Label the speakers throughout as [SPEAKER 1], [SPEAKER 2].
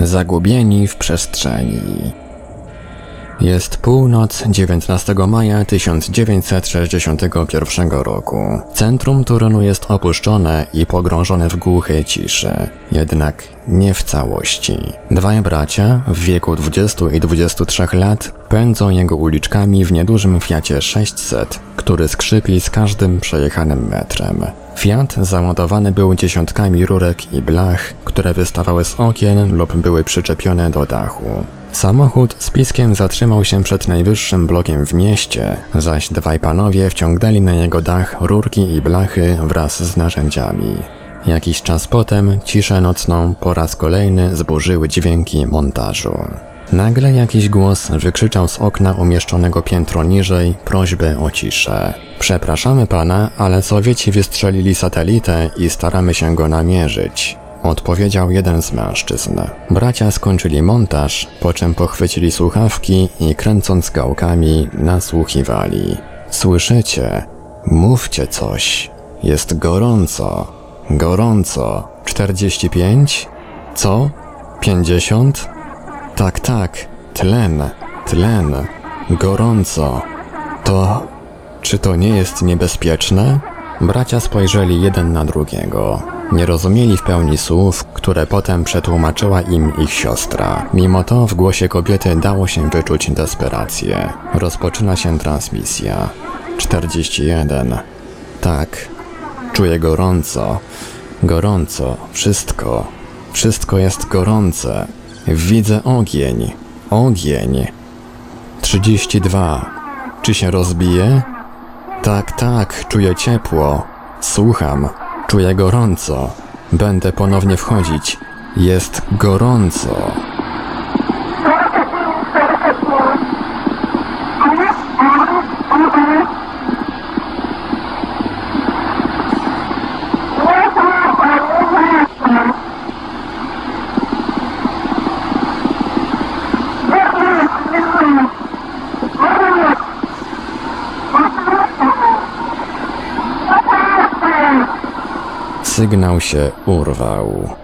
[SPEAKER 1] Zagubieni w przestrzeni. Jest północ 19 maja 1961 roku. Centrum Turonu jest opuszczone i pogrążone w głuchej ciszy, jednak nie w całości. Dwaj bracia w wieku 20 i 23 lat pędzą jego uliczkami w niedużym Fiacie 600, który skrzypi z każdym przejechanym metrem. Fiat załadowany był dziesiątkami rurek i blach, które wystawały z okien lub były przyczepione do dachu. Samochód z piskiem zatrzymał się przed najwyższym blokiem w mieście, zaś dwaj panowie wciągnęli na jego dach rurki i blachy wraz z narzędziami. Jakiś czas potem ciszę nocną po raz kolejny zburzyły dźwięki montażu. Nagle jakiś głos wykrzyczał z okna umieszczonego piętro niżej prośbę o ciszę. Przepraszamy pana, ale Sowieci wystrzelili satelitę i staramy się go namierzyć odpowiedział jeden z mężczyzn. Bracia skończyli montaż, po czym pochwycili słuchawki i kręcąc gałkami nasłuchiwali. Słyszycie? Mówcie coś. Jest gorąco. Gorąco. 45? Co? 50? Tak, tak. Tlen. Tlen. Gorąco. To... Czy to nie jest niebezpieczne? Bracia spojrzeli jeden na drugiego. Nie rozumieli w pełni słów, które potem przetłumaczyła im ich siostra. Mimo to w głosie kobiety dało się wyczuć desperację. Rozpoczyna się transmisja. 41. Tak. Czuję gorąco. Gorąco. Wszystko. Wszystko jest gorące. Widzę ogień. Ogień. 32. Czy się rozbije? Tak, tak, czuję ciepło. Słucham. Czuję gorąco. Będę ponownie wchodzić. Jest gorąco. Sygnał się urwał.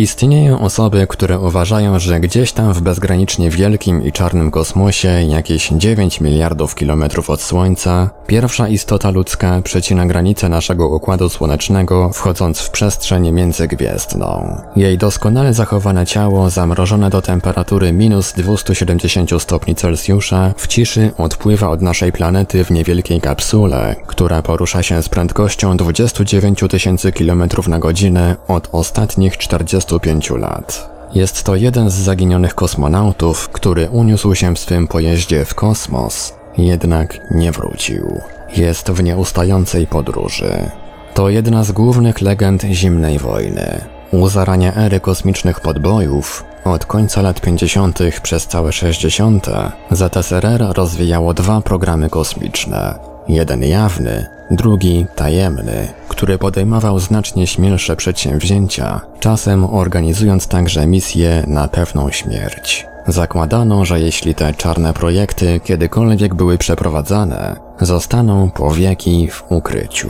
[SPEAKER 1] Istnieją osoby, które uważają, że gdzieś tam w bezgranicznie wielkim i czarnym kosmosie, jakieś 9 miliardów kilometrów od Słońca, pierwsza istota ludzka przecina granicę naszego układu słonecznego, wchodząc w przestrzeń międzygwiezdną. Jej doskonale zachowane ciało, zamrożone do temperatury minus 270 stopni Celsjusza, w ciszy odpływa od naszej planety w niewielkiej kapsule, która porusza się z prędkością 29 tysięcy km na godzinę od ostatnich 40 25 lat. Jest to jeden z zaginionych kosmonautów, który uniósł się w swym pojeździe w kosmos, jednak nie wrócił. Jest w nieustającej podróży. To jedna z głównych legend zimnej wojny. U zarania ery kosmicznych podbojów, od końca lat 50. przez całe 60. ZSRR rozwijało dwa programy kosmiczne. Jeden jawny, drugi tajemny, który podejmował znacznie śmielsze przedsięwzięcia, czasem organizując także misje na pewną śmierć. Zakładano, że jeśli te czarne projekty kiedykolwiek były przeprowadzane, zostaną po wieki w ukryciu.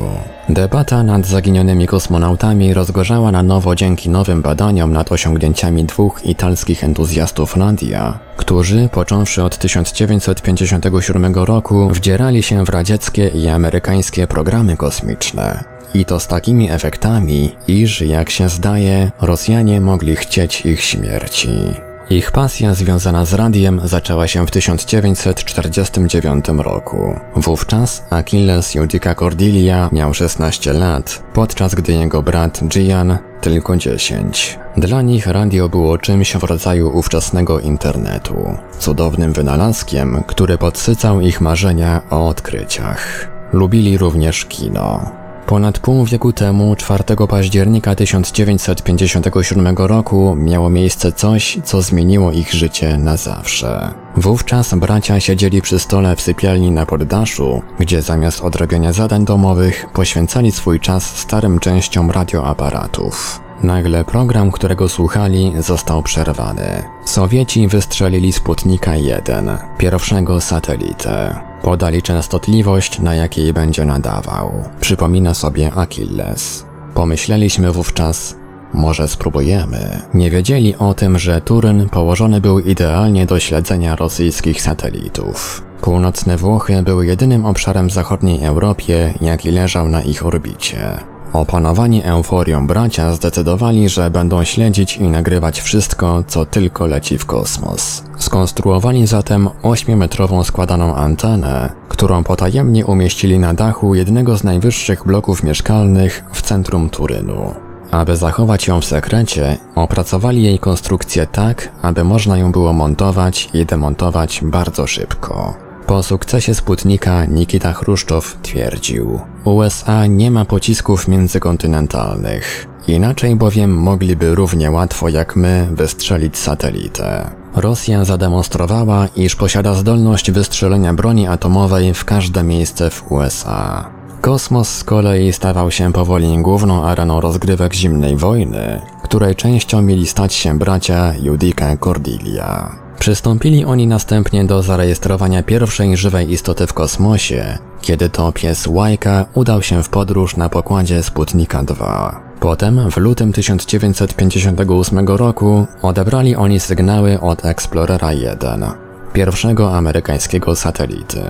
[SPEAKER 1] Debata nad zaginionymi kosmonautami rozgorzała na nowo dzięki nowym badaniom nad osiągnięciami dwóch italskich entuzjastów radia, którzy, począwszy od 1957 roku, wdzierali się w radzieckie i amerykańskie programy kosmiczne. I to z takimi efektami, iż, jak się zdaje, Rosjanie mogli chcieć ich śmierci. Ich pasja związana z radiem zaczęła się w 1949 roku. Wówczas Achilles Judica Cordilia miał 16 lat, podczas gdy jego brat Gian tylko 10. Dla nich radio było czymś w rodzaju ówczesnego internetu, cudownym wynalazkiem, który podsycał ich marzenia o odkryciach. Lubili również kino. Ponad pół wieku temu, 4 października 1957 roku, miało miejsce coś, co zmieniło ich życie na zawsze. Wówczas bracia siedzieli przy stole w sypialni na poddaszu, gdzie zamiast odrobienia zadań domowych poświęcali swój czas starym częściom radioaparatów. Nagle program, którego słuchali, został przerwany. Sowieci wystrzelili Sputnika 1, pierwszego satelitę. Podali częstotliwość, na jakiej będzie nadawał. Przypomina sobie Achilles. Pomyśleliśmy wówczas, może spróbujemy. Nie wiedzieli o tym, że Turyn położony był idealnie do śledzenia rosyjskich satelitów. Północne Włochy były jedynym obszarem w zachodniej Europie, jaki leżał na ich orbicie. Opanowani euforią bracia zdecydowali, że będą śledzić i nagrywać wszystko, co tylko leci w kosmos. Skonstruowali zatem 8-metrową składaną antenę, którą potajemnie umieścili na dachu jednego z najwyższych bloków mieszkalnych w centrum Turynu. Aby zachować ją w sekrecie, opracowali jej konstrukcję tak, aby można ją było montować i demontować bardzo szybko. Po sukcesie Sputnika Nikita Chruszczow twierdził: USA nie ma pocisków międzykontynentalnych, inaczej bowiem mogliby równie łatwo jak my wystrzelić satelitę. Rosja zademonstrowała, iż posiada zdolność wystrzelenia broni atomowej w każde miejsce w USA. Kosmos z kolei stawał się powoli główną areną rozgrywek zimnej wojny, której częścią mieli stać się bracia Judica Cordilia. Przystąpili oni następnie do zarejestrowania pierwszej żywej istoty w kosmosie, kiedy to pies Łajka udał się w podróż na pokładzie Sputnika 2. Potem, w lutym 1958 roku, odebrali oni sygnały od Explorera 1, pierwszego amerykańskiego satelity.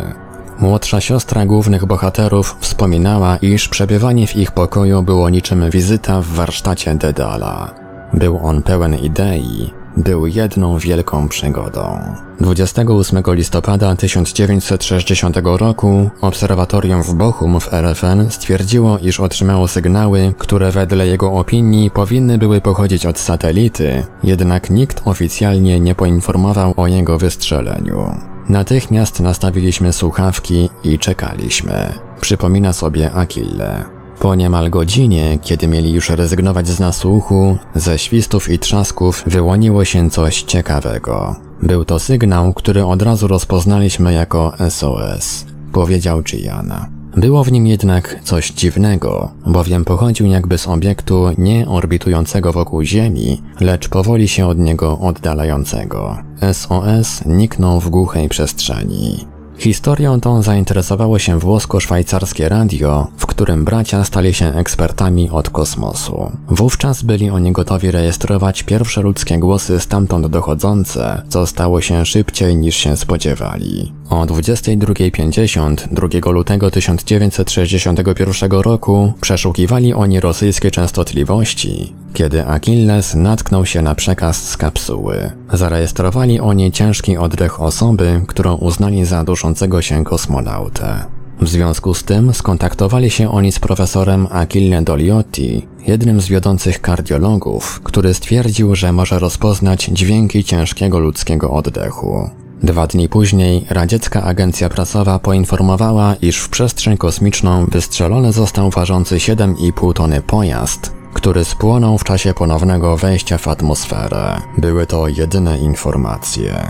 [SPEAKER 1] Młodsza siostra głównych bohaterów wspominała, iż przebywanie w ich pokoju było niczym wizyta w warsztacie Dedala. Był on pełen idei, był jedną wielką przygodą. 28 listopada 1960 roku obserwatorium w Bochum w RFN stwierdziło, iż otrzymało sygnały, które wedle jego opinii powinny były pochodzić od satelity, jednak nikt oficjalnie nie poinformował o jego wystrzeleniu. Natychmiast nastawiliśmy słuchawki i czekaliśmy. Przypomina sobie Akille. Po niemal godzinie, kiedy mieli już rezygnować z nasłuchu, ze świstów i trzasków wyłoniło się coś ciekawego. Był to sygnał, który od razu rozpoznaliśmy jako SOS, powiedział Gianna. Było w nim jednak coś dziwnego, bowiem pochodził jakby z obiektu nie orbitującego wokół Ziemi, lecz powoli się od niego oddalającego. SOS niknął w głuchej przestrzeni. Historią tą zainteresowało się włosko-szwajcarskie radio, w którym bracia stali się ekspertami od kosmosu. Wówczas byli oni gotowi rejestrować pierwsze ludzkie głosy stamtąd dochodzące, co stało się szybciej niż się spodziewali. O 22.50 2 lutego 1961 roku przeszukiwali oni rosyjskie częstotliwości, kiedy Achilles natknął się na przekaz z kapsuły. Zarejestrowali oni ciężki oddech osoby, którą uznali za duszącego się kosmonautę. W związku z tym skontaktowali się oni z profesorem Achille Doliotti, jednym z wiodących kardiologów, który stwierdził, że może rozpoznać dźwięki ciężkiego ludzkiego oddechu. Dwa dni później radziecka agencja prasowa poinformowała, iż w przestrzeń kosmiczną wystrzelony został ważący 7,5 tony pojazd, który spłonął w czasie ponownego wejścia w atmosferę. Były to jedyne informacje.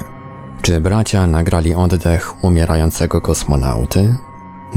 [SPEAKER 1] Czy bracia nagrali oddech umierającego kosmonauty?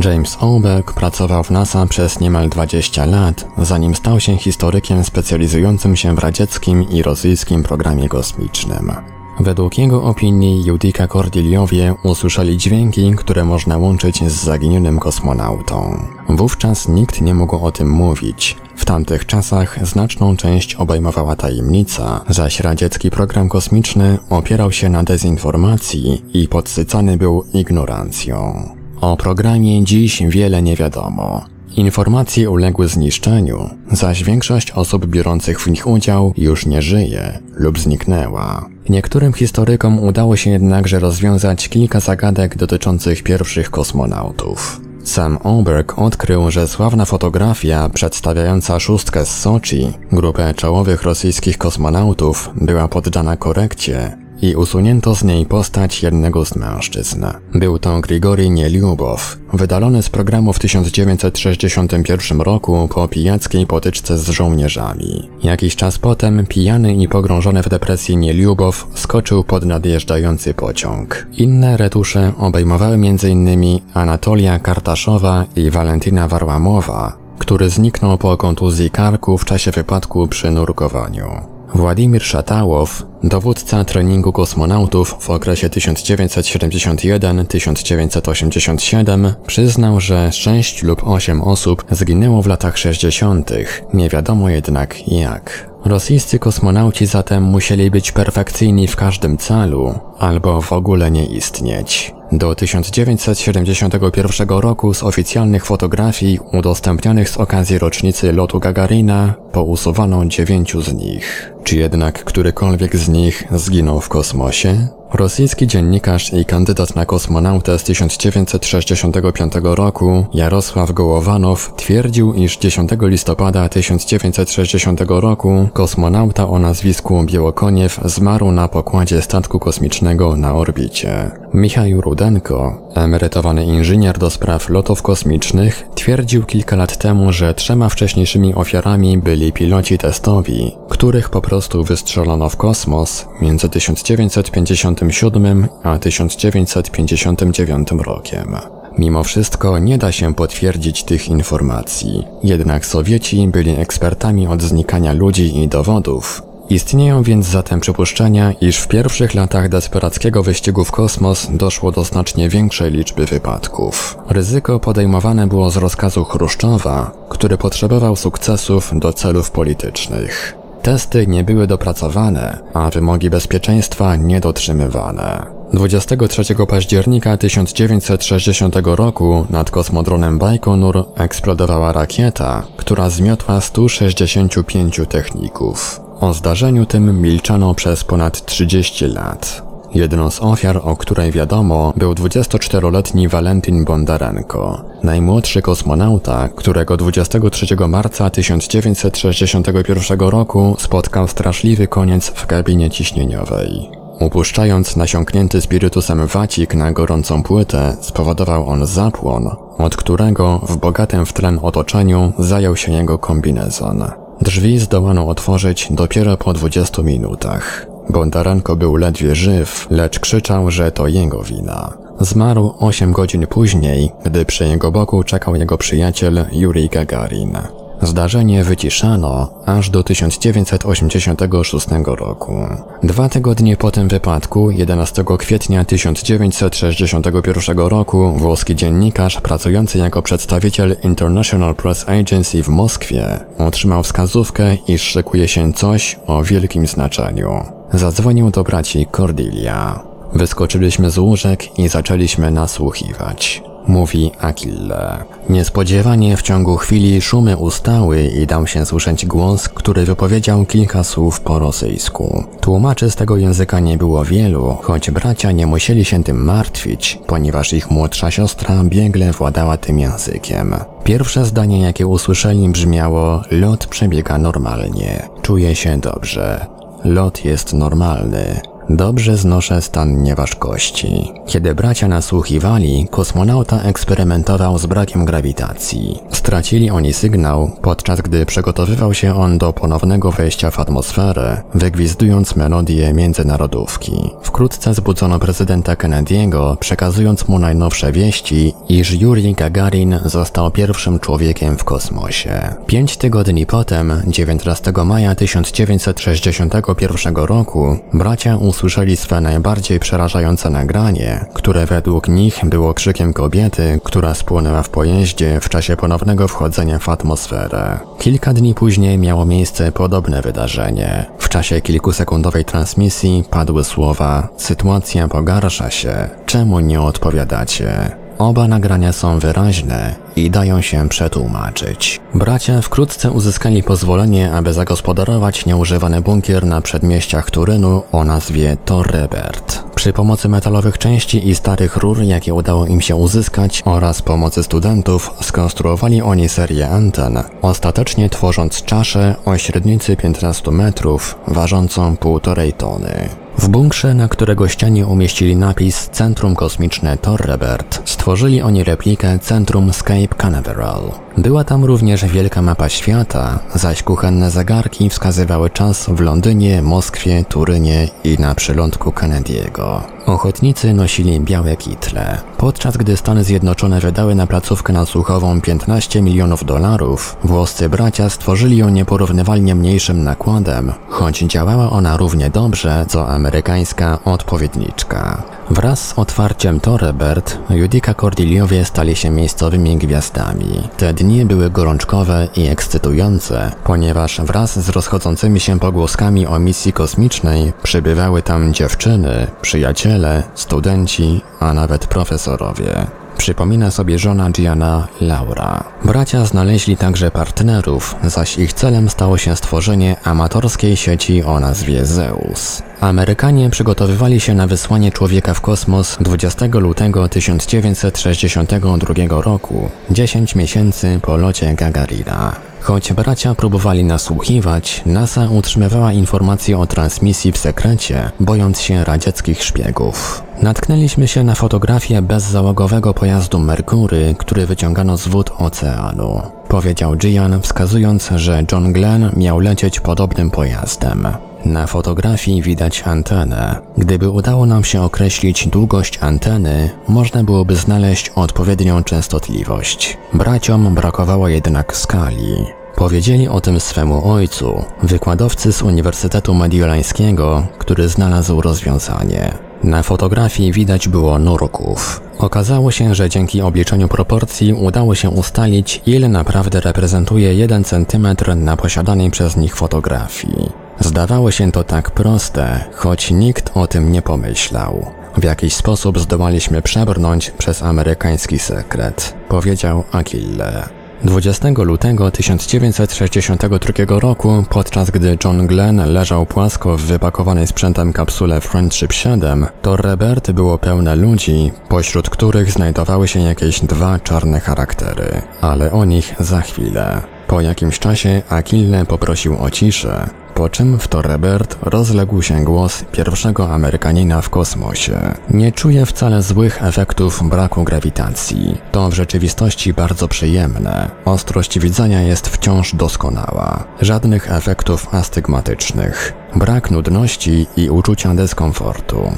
[SPEAKER 1] James Obeck pracował w NASA przez niemal 20 lat, zanim stał się historykiem specjalizującym się w radzieckim i rosyjskim programie kosmicznym. Według jego opinii Judica Cordiliowie usłyszeli dźwięki, które można łączyć z zaginionym kosmonautą. Wówczas nikt nie mógł o tym mówić. W tamtych czasach znaczną część obejmowała tajemnica, zaś radziecki program kosmiczny opierał się na dezinformacji i podsycany był ignorancją. O programie dziś wiele nie wiadomo. Informacje uległy zniszczeniu, zaś większość osób biorących w nich udział już nie żyje lub zniknęła. Niektórym historykom udało się jednakże rozwiązać kilka zagadek dotyczących pierwszych kosmonautów. Sam Oberg odkrył, że sławna fotografia przedstawiająca szóstkę z Soczi, grupę czołowych rosyjskich kosmonautów, była poddana korekcie i usunięto z niej postać jednego z mężczyzn. Był to Grigori Nieliubow, wydalony z programu w 1961 roku po pijackiej potyczce z żołnierzami. Jakiś czas potem pijany i pogrążony w depresji Nieliubow skoczył pod nadjeżdżający pociąg. Inne retusze obejmowały m.in. Anatolia Kartaszowa i Walentyna Warłamowa, który zniknął po kontuzji karku w czasie wypadku przy nurkowaniu. Władimir Szatałow, dowódca treningu kosmonautów w okresie 1971-1987, przyznał, że 6 lub 8 osób zginęło w latach 60., nie wiadomo jednak jak. Rosyjscy kosmonauci zatem musieli być perfekcyjni w każdym celu, albo w ogóle nie istnieć. Do 1971 roku z oficjalnych fotografii udostępnianych z okazji rocznicy lotu Gagarina pousuwano dziewięciu z nich. Czy jednak którykolwiek z nich zginął w kosmosie? Rosyjski dziennikarz i kandydat na kosmonautę z 1965 roku Jarosław Gołowanow twierdził, iż 10 listopada 1960 roku kosmonauta o nazwisku Biełokoniew zmarł na pokładzie statku kosmicznego na orbicie. Michał Rudenko, emerytowany inżynier do spraw lotów kosmicznych, twierdził kilka lat temu, że trzema wcześniejszymi ofiarami byli piloci testowi, których po prostu wystrzelono w kosmos między 1957 a 1959 rokiem. Mimo wszystko nie da się potwierdzić tych informacji, jednak Sowieci byli ekspertami od znikania ludzi i dowodów, Istnieją więc zatem przypuszczenia, iż w pierwszych latach desperackiego wyścigu w kosmos doszło do znacznie większej liczby wypadków. Ryzyko podejmowane było z rozkazu Chruszczowa, który potrzebował sukcesów do celów politycznych. Testy nie były dopracowane, a wymogi bezpieczeństwa niedotrzymywane. 23 października 1960 roku nad kosmodronem Bajkonur eksplodowała rakieta, która zmiotła 165 techników. O zdarzeniu tym milczano przez ponad 30 lat. Jedną z ofiar, o której wiadomo, był 24-letni Walentyn Bondarenko, najmłodszy kosmonauta, którego 23 marca 1961 roku spotkał straszliwy koniec w kabinie ciśnieniowej. Upuszczając nasiąknięty spirytusem wacik na gorącą płytę, spowodował on zapłon, od którego w bogatym w tlen otoczeniu zajął się jego kombinezon. Drzwi zdołano otworzyć dopiero po 20 minutach. Bondarenko był ledwie żyw, lecz krzyczał, że to jego wina. Zmarł 8 godzin później, gdy przy jego boku czekał jego przyjaciel Yuri Gagarin. Zdarzenie wyciszano aż do 1986 roku. Dwa tygodnie po tym wypadku, 11 kwietnia 1961 roku, włoski dziennikarz pracujący jako przedstawiciel International Press Agency w Moskwie otrzymał wskazówkę, iż szykuje się coś o wielkim znaczeniu. Zadzwonił do braci Cordelia. Wyskoczyliśmy z łóżek i zaczęliśmy nasłuchiwać mówi Akille. Niespodziewanie w ciągu chwili szumy ustały i dał się słyszeć głos, który wypowiedział kilka słów po rosyjsku. Tłumaczy z tego języka nie było wielu, choć bracia nie musieli się tym martwić, ponieważ ich młodsza siostra biegle władała tym językiem. Pierwsze zdanie, jakie usłyszeli, brzmiało: Lot przebiega normalnie. Czuję się dobrze. Lot jest normalny. Dobrze znoszę stan nieważkości. Kiedy bracia nasłuchiwali, kosmonauta eksperymentował z brakiem grawitacji. Stracili oni sygnał, podczas gdy przygotowywał się on do ponownego wejścia w atmosferę, wygwizdując melodię międzynarodówki. Wkrótce zbudzono prezydenta Kennedy'ego, przekazując mu najnowsze wieści, iż Yuri Gagarin został pierwszym człowiekiem w kosmosie. Pięć tygodni potem, 19 maja 1961 roku, bracia usłyszeli swe najbardziej przerażające nagranie, które według nich było krzykiem kobiety, która spłonęła w pojeździe w czasie ponownego wchodzenia w atmosferę. Kilka dni później miało miejsce podobne wydarzenie. W czasie kilkusekundowej transmisji padły słowa Sytuacja pogarsza się, czemu nie odpowiadacie? Oba nagrania są wyraźne i dają się przetłumaczyć. Bracia wkrótce uzyskali pozwolenie, aby zagospodarować nieużywany bunkier na przedmieściach Turynu o nazwie Torrebert. Przy pomocy metalowych części i starych rur, jakie udało im się uzyskać, oraz pomocy studentów, skonstruowali oni serię anten, ostatecznie tworząc czaszę o średnicy 15 metrów, ważącą półtorej tony. W bunkrze, na którego ścianie umieścili napis Centrum Kosmiczne Torrebert, stworzyli oni replikę Centrum Scape Canaveral. Była tam również wielka mapa świata, zaś kuchenne zegarki wskazywały czas w Londynie, Moskwie, Turynie i na przylądku Kennedy'ego. Ochotnicy nosili białe kitle. Podczas gdy Stany Zjednoczone wydały na placówkę nasłuchową 15 milionów dolarów, włoscy bracia stworzyli ją nieporównywalnie mniejszym nakładem, choć działała ona równie dobrze co amerykańska odpowiedniczka. Wraz z otwarciem Torebert, Judica Cordiliowie stali się miejscowymi gwiazdami. Te dni były gorączkowe i ekscytujące, ponieważ wraz z rozchodzącymi się pogłoskami o misji kosmicznej przybywały tam dziewczyny, przyjaciele, studenci, a nawet profesorowie. Przypomina sobie żona Gianna Laura. Bracia znaleźli także partnerów, zaś ich celem stało się stworzenie amatorskiej sieci o nazwie Zeus. Amerykanie przygotowywali się na wysłanie człowieka w kosmos 20 lutego 1962 roku, 10 miesięcy po locie Gagarina. Choć bracia próbowali nasłuchiwać, NASA utrzymywała informacje o transmisji w sekrecie, bojąc się radzieckich szpiegów. Natknęliśmy się na fotografię bezzałogowego pojazdu Merkury, który wyciągano z wód oceanu. Powiedział Gian, wskazując, że John Glenn miał lecieć podobnym pojazdem. Na fotografii widać antenę. Gdyby udało nam się określić długość anteny, można byłoby znaleźć odpowiednią częstotliwość. Braciom brakowało jednak skali. Powiedzieli o tym swemu ojcu, wykładowcy z Uniwersytetu Mediolańskiego, który znalazł rozwiązanie. Na fotografii widać było nurków. Okazało się, że dzięki obliczeniu proporcji udało się ustalić, ile naprawdę reprezentuje 1 cm na posiadanej przez nich fotografii. Zdawało się to tak proste, choć nikt o tym nie pomyślał. W jakiś sposób zdołaliśmy przebrnąć przez amerykański sekret, powiedział Achille. 20 lutego 1962 roku, podczas gdy John Glenn leżał płasko w wypakowanej sprzętem kapsule Friendship 7, to Rebert było pełne ludzi, pośród których znajdowały się jakieś dwa czarne charaktery, ale o nich za chwilę. Po jakimś czasie Achille poprosił o ciszę, po czym w Torebert rozległ się głos pierwszego Amerykanina w kosmosie. Nie czuję wcale złych efektów braku grawitacji. To w rzeczywistości bardzo przyjemne. Ostrość widzenia jest wciąż doskonała. Żadnych efektów astygmatycznych. Brak nudności i uczucia dyskomfortu.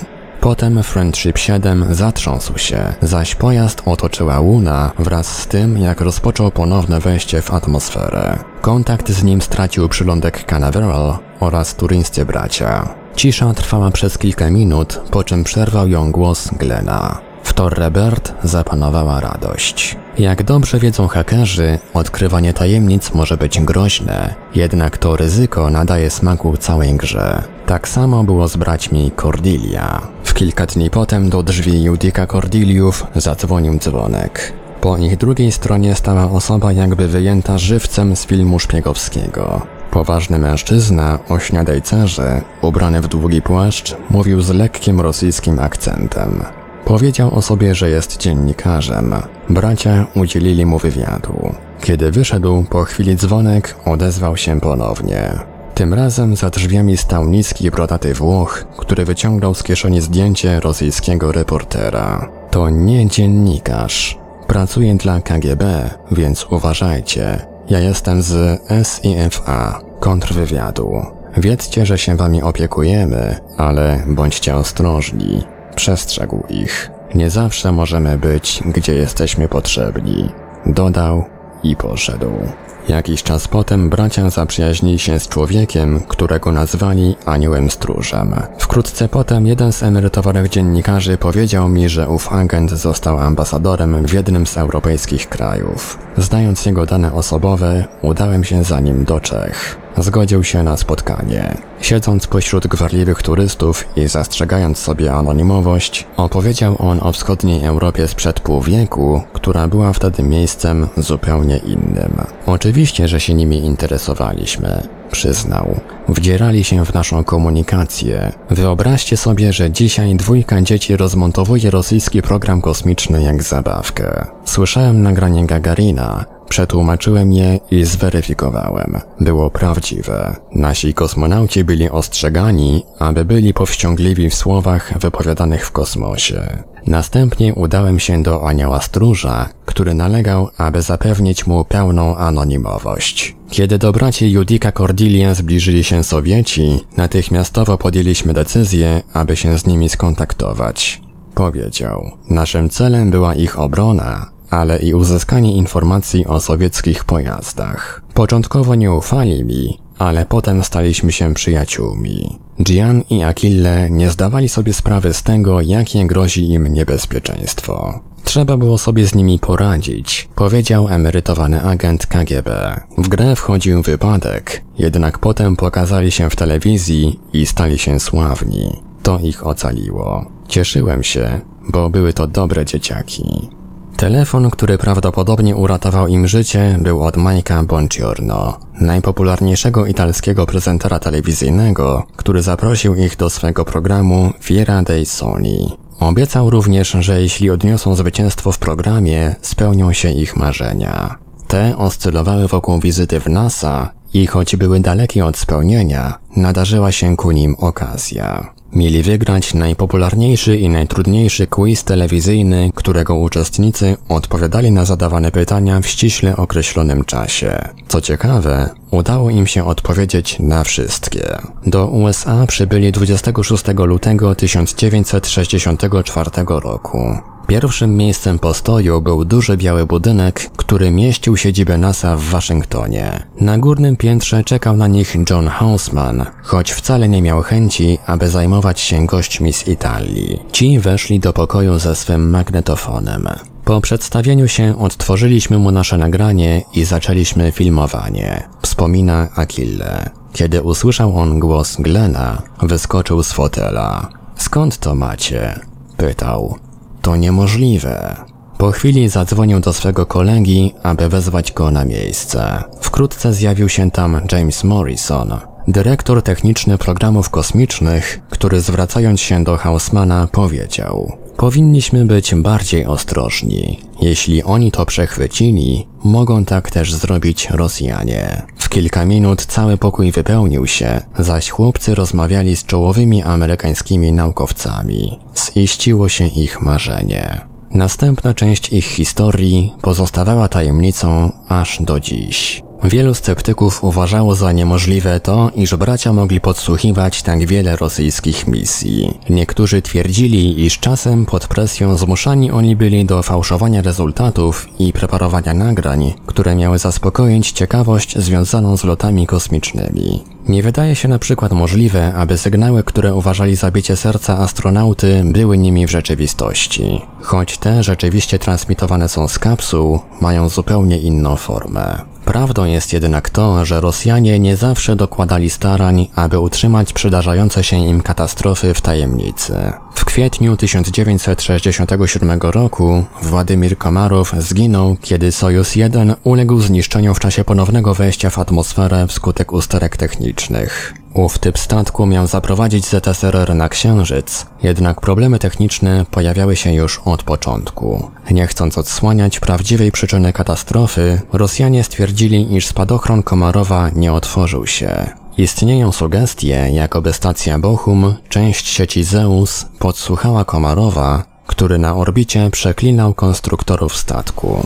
[SPEAKER 1] Potem Friendship 7 zatrząsł się, zaś pojazd otoczyła łuna wraz z tym, jak rozpoczął ponowne wejście w atmosferę. Kontakt z nim stracił przylądek Canaveral oraz turyńscy bracia. Cisza trwała przez kilka minut, po czym przerwał ją głos Glena. W Torrebert zapanowała radość. Jak dobrze wiedzą hakerzy, odkrywanie tajemnic może być groźne, jednak to ryzyko nadaje smaku całej grze. Tak samo było z braćmi Cordelia. Kilka dni potem do drzwi Judika Cordiliów zadzwonił dzwonek. Po ich drugiej stronie stała osoba jakby wyjęta żywcem z filmu szpiegowskiego. Poważny mężczyzna o śniadej cerze, ubrany w długi płaszcz, mówił z lekkim rosyjskim akcentem. Powiedział o sobie, że jest dziennikarzem. Bracia udzielili mu wywiadu. Kiedy wyszedł, po chwili dzwonek odezwał się ponownie. Tym razem za drzwiami stał niski brodaty Włoch, który wyciągnął z kieszeni zdjęcie rosyjskiego reportera. To nie dziennikarz. Pracuję dla KGB, więc uważajcie. Ja jestem z SIFA, kontrwywiadu. Wiedzcie, że się wami opiekujemy, ale bądźcie ostrożni. Przestrzegł ich. Nie zawsze możemy być, gdzie jesteśmy potrzebni. Dodał i poszedł. Jakiś czas potem bracia zaprzyjaźnili się z człowiekiem, którego nazwali aniołem stróżem. Wkrótce potem jeden z emerytowanych dziennikarzy powiedział mi, że ów agent został ambasadorem w jednym z europejskich krajów. Znając jego dane osobowe, udałem się za nim do Czech. Zgodził się na spotkanie. Siedząc pośród gwarliwych turystów i zastrzegając sobie anonimowość, opowiedział on o wschodniej Europie sprzed pół wieku, która była wtedy miejscem zupełnie innym. Oczywiście, że się nimi interesowaliśmy, przyznał. Wdzierali się w naszą komunikację. Wyobraźcie sobie, że dzisiaj dwójka dzieci rozmontowuje rosyjski program kosmiczny jak zabawkę. Słyszałem nagranie Gagarina. Przetłumaczyłem je i zweryfikowałem. Było prawdziwe. Nasi kosmonauci byli ostrzegani, aby byli powściągliwi w słowach wypowiadanych w kosmosie. Następnie udałem się do anioła stróża, który nalegał, aby zapewnić mu pełną anonimowość. Kiedy do braci Judika Cordilia zbliżyli się Sowieci, natychmiastowo podjęliśmy decyzję, aby się z nimi skontaktować. Powiedział, naszym celem była ich obrona, ale i uzyskanie informacji o sowieckich pojazdach. Początkowo nie ufali mi, ale potem staliśmy się przyjaciółmi. Gian i Akille nie zdawali sobie sprawy z tego, jakie grozi im niebezpieczeństwo. Trzeba było sobie z nimi poradzić, powiedział emerytowany agent KGB. W grę wchodził wypadek, jednak potem pokazali się w telewizji i stali się sławni. To ich ocaliło. Cieszyłem się, bo były to dobre dzieciaki. Telefon, który prawdopodobnie uratował im życie, był od Majka Bongiorno, najpopularniejszego italskiego prezentera telewizyjnego, który zaprosił ich do swego programu Fiera dei Sony. Obiecał również, że jeśli odniosą zwycięstwo w programie, spełnią się ich marzenia. Te oscylowały wokół wizyty w NASA i choć były dalekie od spełnienia, nadarzyła się ku nim okazja. Mieli wygrać najpopularniejszy i najtrudniejszy quiz telewizyjny, którego uczestnicy odpowiadali na zadawane pytania w ściśle określonym czasie. Co ciekawe, udało im się odpowiedzieć na wszystkie. Do USA przybyli 26 lutego 1964 roku. Pierwszym miejscem postoju był duży biały budynek, który mieścił siedzibę NASA w Waszyngtonie. Na górnym piętrze czekał na nich John Hausman, choć wcale nie miał chęci, aby zajmować się gośćmi z Italii. Ci weszli do pokoju ze swym magnetofonem. Po przedstawieniu się odtworzyliśmy mu nasze nagranie i zaczęliśmy filmowanie. Wspomina Achille. Kiedy usłyszał on głos Glena, wyskoczył z fotela. Skąd to macie? Pytał. To niemożliwe. Po chwili zadzwonił do swego kolegi, aby wezwać go na miejsce. Wkrótce zjawił się tam James Morrison, dyrektor techniczny programów kosmicznych, który zwracając się do Hausmana powiedział Powinniśmy być bardziej ostrożni. Jeśli oni to przechwycili, mogą tak też zrobić Rosjanie. W kilka minut cały pokój wypełnił się, zaś chłopcy rozmawiali z czołowymi amerykańskimi naukowcami. Ziściło się ich marzenie. Następna część ich historii pozostawała tajemnicą aż do dziś. Wielu sceptyków uważało za niemożliwe to, iż bracia mogli podsłuchiwać tak wiele rosyjskich misji. Niektórzy twierdzili, iż czasem pod presją zmuszani oni byli do fałszowania rezultatów i preparowania nagrań, które miały zaspokoić ciekawość związaną z lotami kosmicznymi. Nie wydaje się na przykład możliwe, aby sygnały, które uważali za bicie serca astronauty, były nimi w rzeczywistości. Choć te rzeczywiście transmitowane są z kapsuł, mają zupełnie inną formę. Prawdą jest jednak to, że Rosjanie nie zawsze dokładali starań, aby utrzymać przydarzające się im katastrofy w tajemnicy. W kwietniu 1967 roku Władimir Komarow zginął, kiedy Sojus 1 uległ zniszczeniu w czasie ponownego wejścia w atmosferę wskutek usterek technicznych. Ów typ statku miał zaprowadzić ZSRR na Księżyc, jednak problemy techniczne pojawiały się już od początku. Nie chcąc odsłaniać prawdziwej przyczyny katastrofy, Rosjanie stwierdzili, iż spadochron Komarowa nie otworzył się. Istnieją sugestie, jakoby stacja Bochum, część sieci Zeus, podsłuchała Komarowa, który na orbicie przeklinał konstruktorów statku.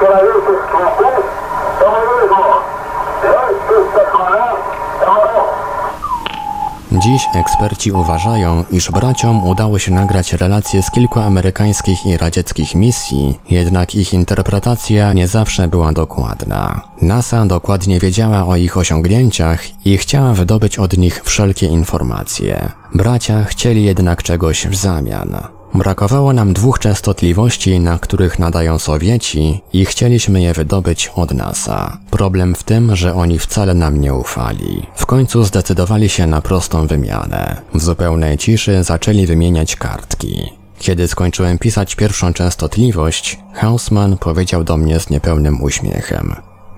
[SPEAKER 1] Gracias. Dziś eksperci uważają, iż braciom udało się nagrać relacje z kilku amerykańskich i radzieckich misji, jednak ich interpretacja nie zawsze była dokładna. NASA dokładnie wiedziała o ich osiągnięciach i chciała wydobyć od nich wszelkie informacje. Bracia chcieli jednak czegoś w zamian. Brakowało nam dwóch częstotliwości, na których nadają Sowieci i chcieliśmy je wydobyć od NASA. Problem w tym, że oni wcale nam nie ufali. W końcu zdecydowali się na prostą wymianę. W zupełnej ciszy zaczęli wymieniać kartki. Kiedy skończyłem pisać pierwszą częstotliwość, Hausman powiedział do mnie z niepełnym uśmiechem.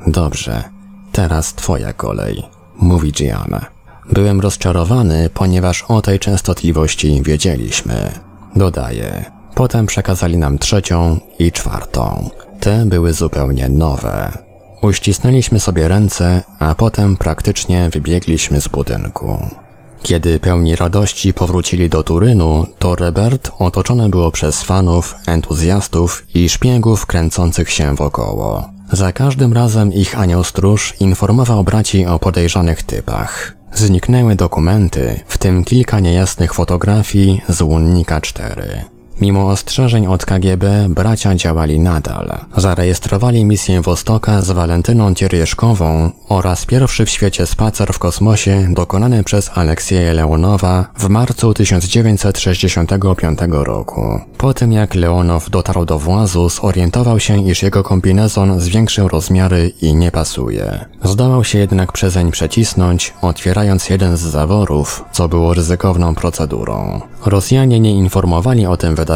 [SPEAKER 1] Dobrze, teraz twoja kolej, mówi Gian. Byłem rozczarowany, ponieważ o tej częstotliwości wiedzieliśmy. Dodaje. Potem przekazali nam trzecią i czwartą. Te były zupełnie nowe. Uścisnęliśmy sobie ręce, a potem praktycznie wybiegliśmy z budynku. Kiedy pełni radości powrócili do Turynu, to Rebert otoczone było przez fanów, entuzjastów i szpiegów kręcących się wokoło. Za każdym razem ich anioł stróż informował braci o podejrzanych typach. Zniknęły dokumenty, w tym kilka niejasnych fotografii z Łunnika 4. Mimo ostrzeżeń od KGB, bracia działali nadal. Zarejestrowali misję Wostoka z Walentyną Cierieszkową oraz pierwszy w świecie spacer w kosmosie dokonany przez Aleksieja Leonowa w marcu 1965 roku. Po tym jak Leonow dotarł do włazu, zorientował się, iż jego kombinezon zwiększył rozmiary i nie pasuje. Zdołał się jednak przezeń przecisnąć, otwierając jeden z zaworów, co było ryzykowną procedurą. Rosjanie nie informowali o tym wydarzeniu,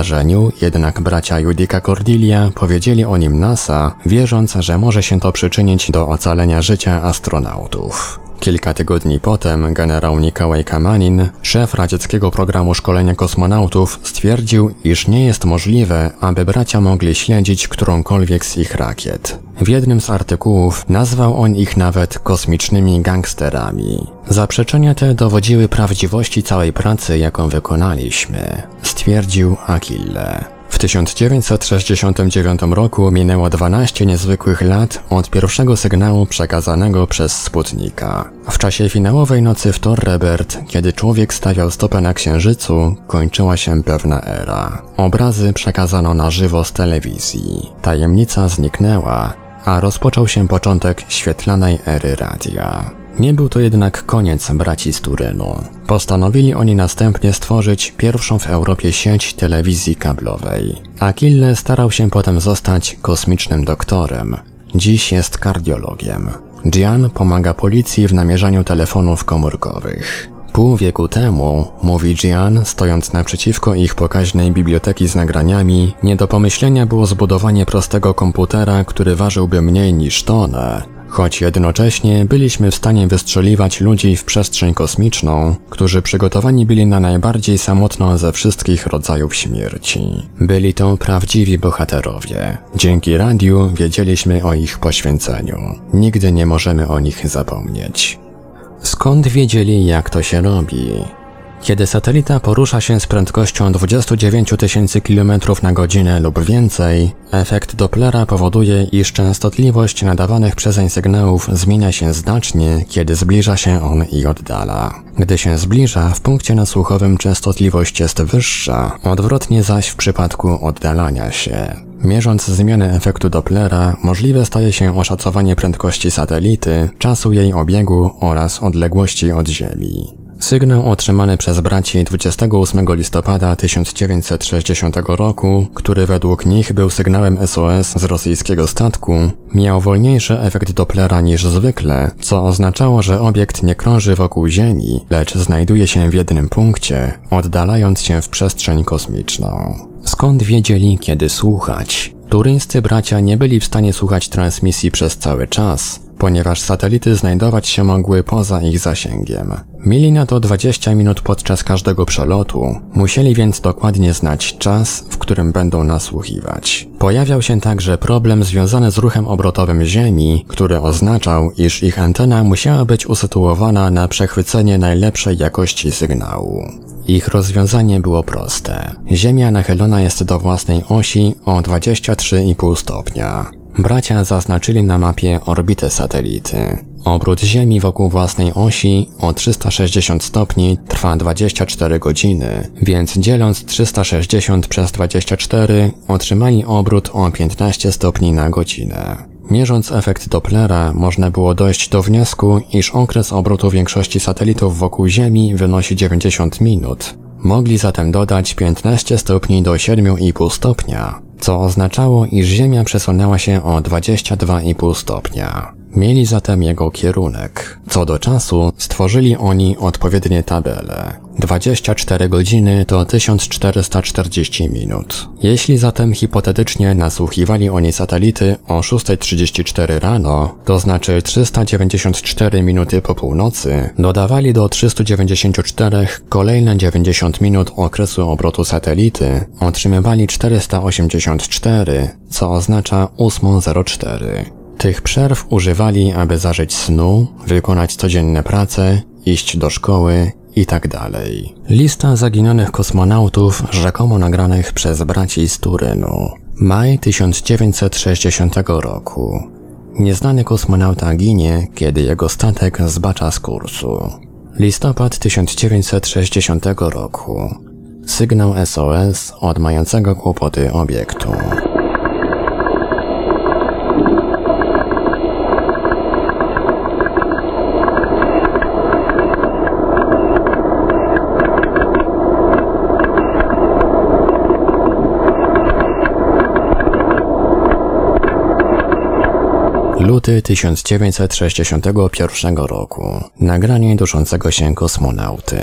[SPEAKER 1] jednak bracia Judika Cordilia powiedzieli o nim NASA, wierząc, że może się to przyczynić do ocalenia życia astronautów. Kilka tygodni potem generał Nikołaj Kamanin, szef radzieckiego programu szkolenia kosmonautów, stwierdził, iż nie jest możliwe, aby bracia mogli śledzić którąkolwiek z ich rakiet. W jednym z artykułów nazwał on ich nawet kosmicznymi gangsterami. Zaprzeczenia te dowodziły prawdziwości całej pracy, jaką wykonaliśmy, stwierdził Achille. W 1969 roku minęło 12 niezwykłych lat od pierwszego sygnału przekazanego przez Sputnika. W czasie finałowej nocy w Torrebert, kiedy człowiek stawiał stopę na Księżycu, kończyła się pewna era. Obrazy przekazano na żywo z telewizji. Tajemnica zniknęła, a rozpoczął się początek świetlanej ery radia. Nie był to jednak koniec braci z Turynu. Postanowili oni następnie stworzyć pierwszą w Europie sieć telewizji kablowej. Achille starał się potem zostać kosmicznym doktorem. Dziś jest kardiologiem. Gian pomaga policji w namierzaniu telefonów komórkowych. Pół wieku temu, mówi Gian, stojąc naprzeciwko ich pokaźnej biblioteki z nagraniami, nie do pomyślenia było zbudowanie prostego komputera, który ważyłby mniej niż tonę, choć jednocześnie byliśmy w stanie wystrzeliwać ludzi w przestrzeń kosmiczną, którzy przygotowani byli na najbardziej samotną ze wszystkich rodzajów śmierci. Byli to prawdziwi bohaterowie. Dzięki radiu wiedzieliśmy o ich poświęceniu. Nigdy nie możemy o nich zapomnieć. Skąd wiedzieli, jak to się robi? Kiedy satelita porusza się z prędkością 29 tysięcy km na godzinę lub więcej, efekt Dopplera powoduje, iż częstotliwość nadawanych przezeń sygnałów zmienia się znacznie, kiedy zbliża się on i oddala. Gdy się zbliża, w punkcie nasłuchowym częstotliwość jest wyższa, odwrotnie zaś w przypadku oddalania się. Mierząc zmianę efektu Dopplera, możliwe staje się oszacowanie prędkości satelity, czasu jej obiegu oraz odległości od Ziemi. Sygnał otrzymany przez braci 28 listopada 1960 roku, który według nich był sygnałem SOS z rosyjskiego statku, miał wolniejszy efekt Dopplera niż zwykle, co oznaczało, że obiekt nie krąży wokół Ziemi, lecz znajduje się w jednym punkcie, oddalając się w przestrzeń kosmiczną. Skąd wiedzieli, kiedy słuchać? Turyńscy bracia nie byli w stanie słuchać transmisji przez cały czas, ponieważ satelity znajdować się mogły poza ich zasięgiem. Mieli na to 20 minut podczas każdego przelotu, musieli więc dokładnie znać czas, w którym będą nasłuchiwać. Pojawiał się także problem związany z ruchem obrotowym Ziemi, który oznaczał, iż ich antena musiała być usytuowana na przechwycenie najlepszej jakości sygnału. Ich rozwiązanie było proste. Ziemia nachylona jest do własnej osi o 23,5 stopnia. Bracia zaznaczyli na mapie orbitę satelity. Obrót Ziemi wokół własnej osi o 360 stopni trwa 24 godziny, więc dzieląc 360 przez 24 otrzymali obrót o 15 stopni na godzinę. Mierząc efekt Dopplera, można było dojść do wniosku, iż okres obrotu większości satelitów wokół Ziemi wynosi 90 minut, Mogli zatem dodać 15 stopni do 7,5 stopnia, co oznaczało, iż Ziemia przesunęła się o 22,5 stopnia. Mieli zatem jego kierunek. Co do czasu, stworzyli oni odpowiednie tabele. 24 godziny to 1440 minut. Jeśli zatem hipotetycznie nasłuchiwali oni satelity o 6.34 rano, to znaczy 394 minuty po północy, dodawali do 394 kolejne 90 minut okresu obrotu satelity, otrzymywali 484, co oznacza 8.04. Tych przerw używali, aby zażyć snu, wykonać codzienne prace, iść do szkoły i tak dalej. Lista zaginionych kosmonautów rzekomo nagranych przez braci z Turynu. Maj 1960 roku. Nieznany kosmonauta ginie, kiedy jego statek zbacza z kursu. Listopad 1960 roku. Sygnał SOS od mającego kłopoty obiektu. Luty 1961 roku. Nagranie duszącego się kosmonauty.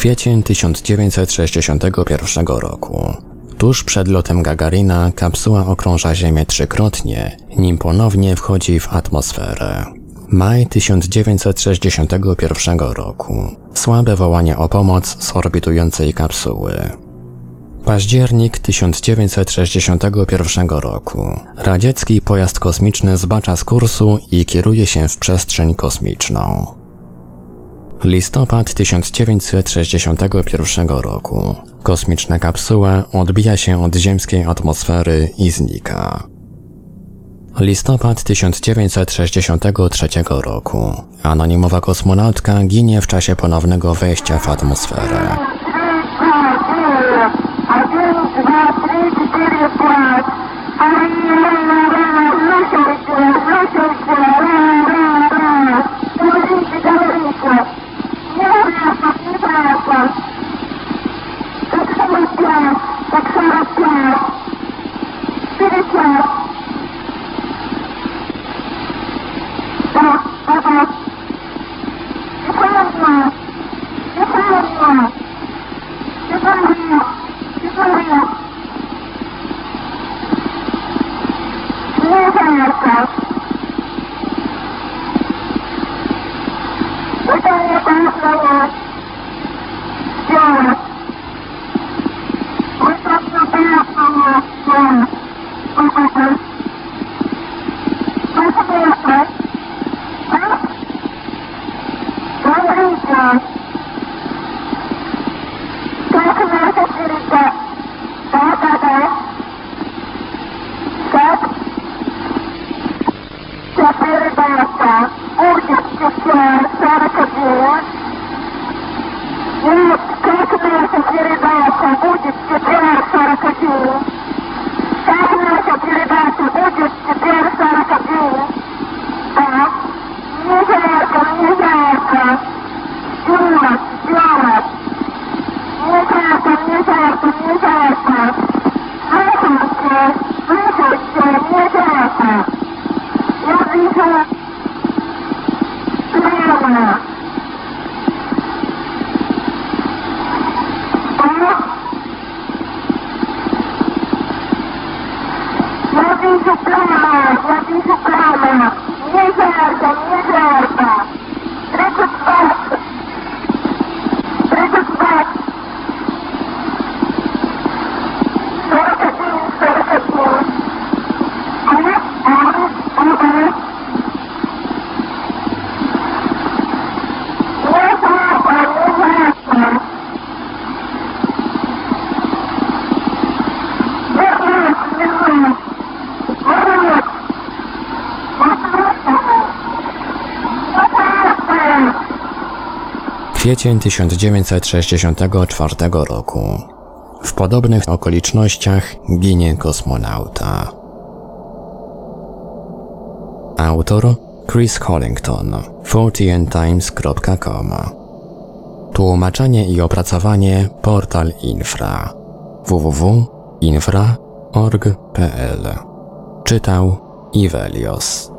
[SPEAKER 1] Kwiecień 1961 roku. Tuż przed lotem Gagarina kapsuła okrąża Ziemię trzykrotnie, nim ponownie wchodzi w atmosferę. Maj 1961 roku. Słabe wołanie o pomoc z orbitującej kapsuły. Październik 1961 roku. Radziecki pojazd kosmiczny zbacza z kursu i kieruje się w przestrzeń kosmiczną. Listopad 1961 roku. Kosmiczna kapsuła odbija się od ziemskiej atmosfery i znika. Listopad 1963 roku. Anonimowa kosmonautka ginie w czasie ponownego wejścia w atmosferę. la perversa orchestrazione Kwiecień 1964 roku. W podobnych okolicznościach ginie kosmonauta. Autor Chris Collington, 40ntimes.com Tłumaczenie i opracowanie Portal Infra www.infra.org.pl Czytał Ivelios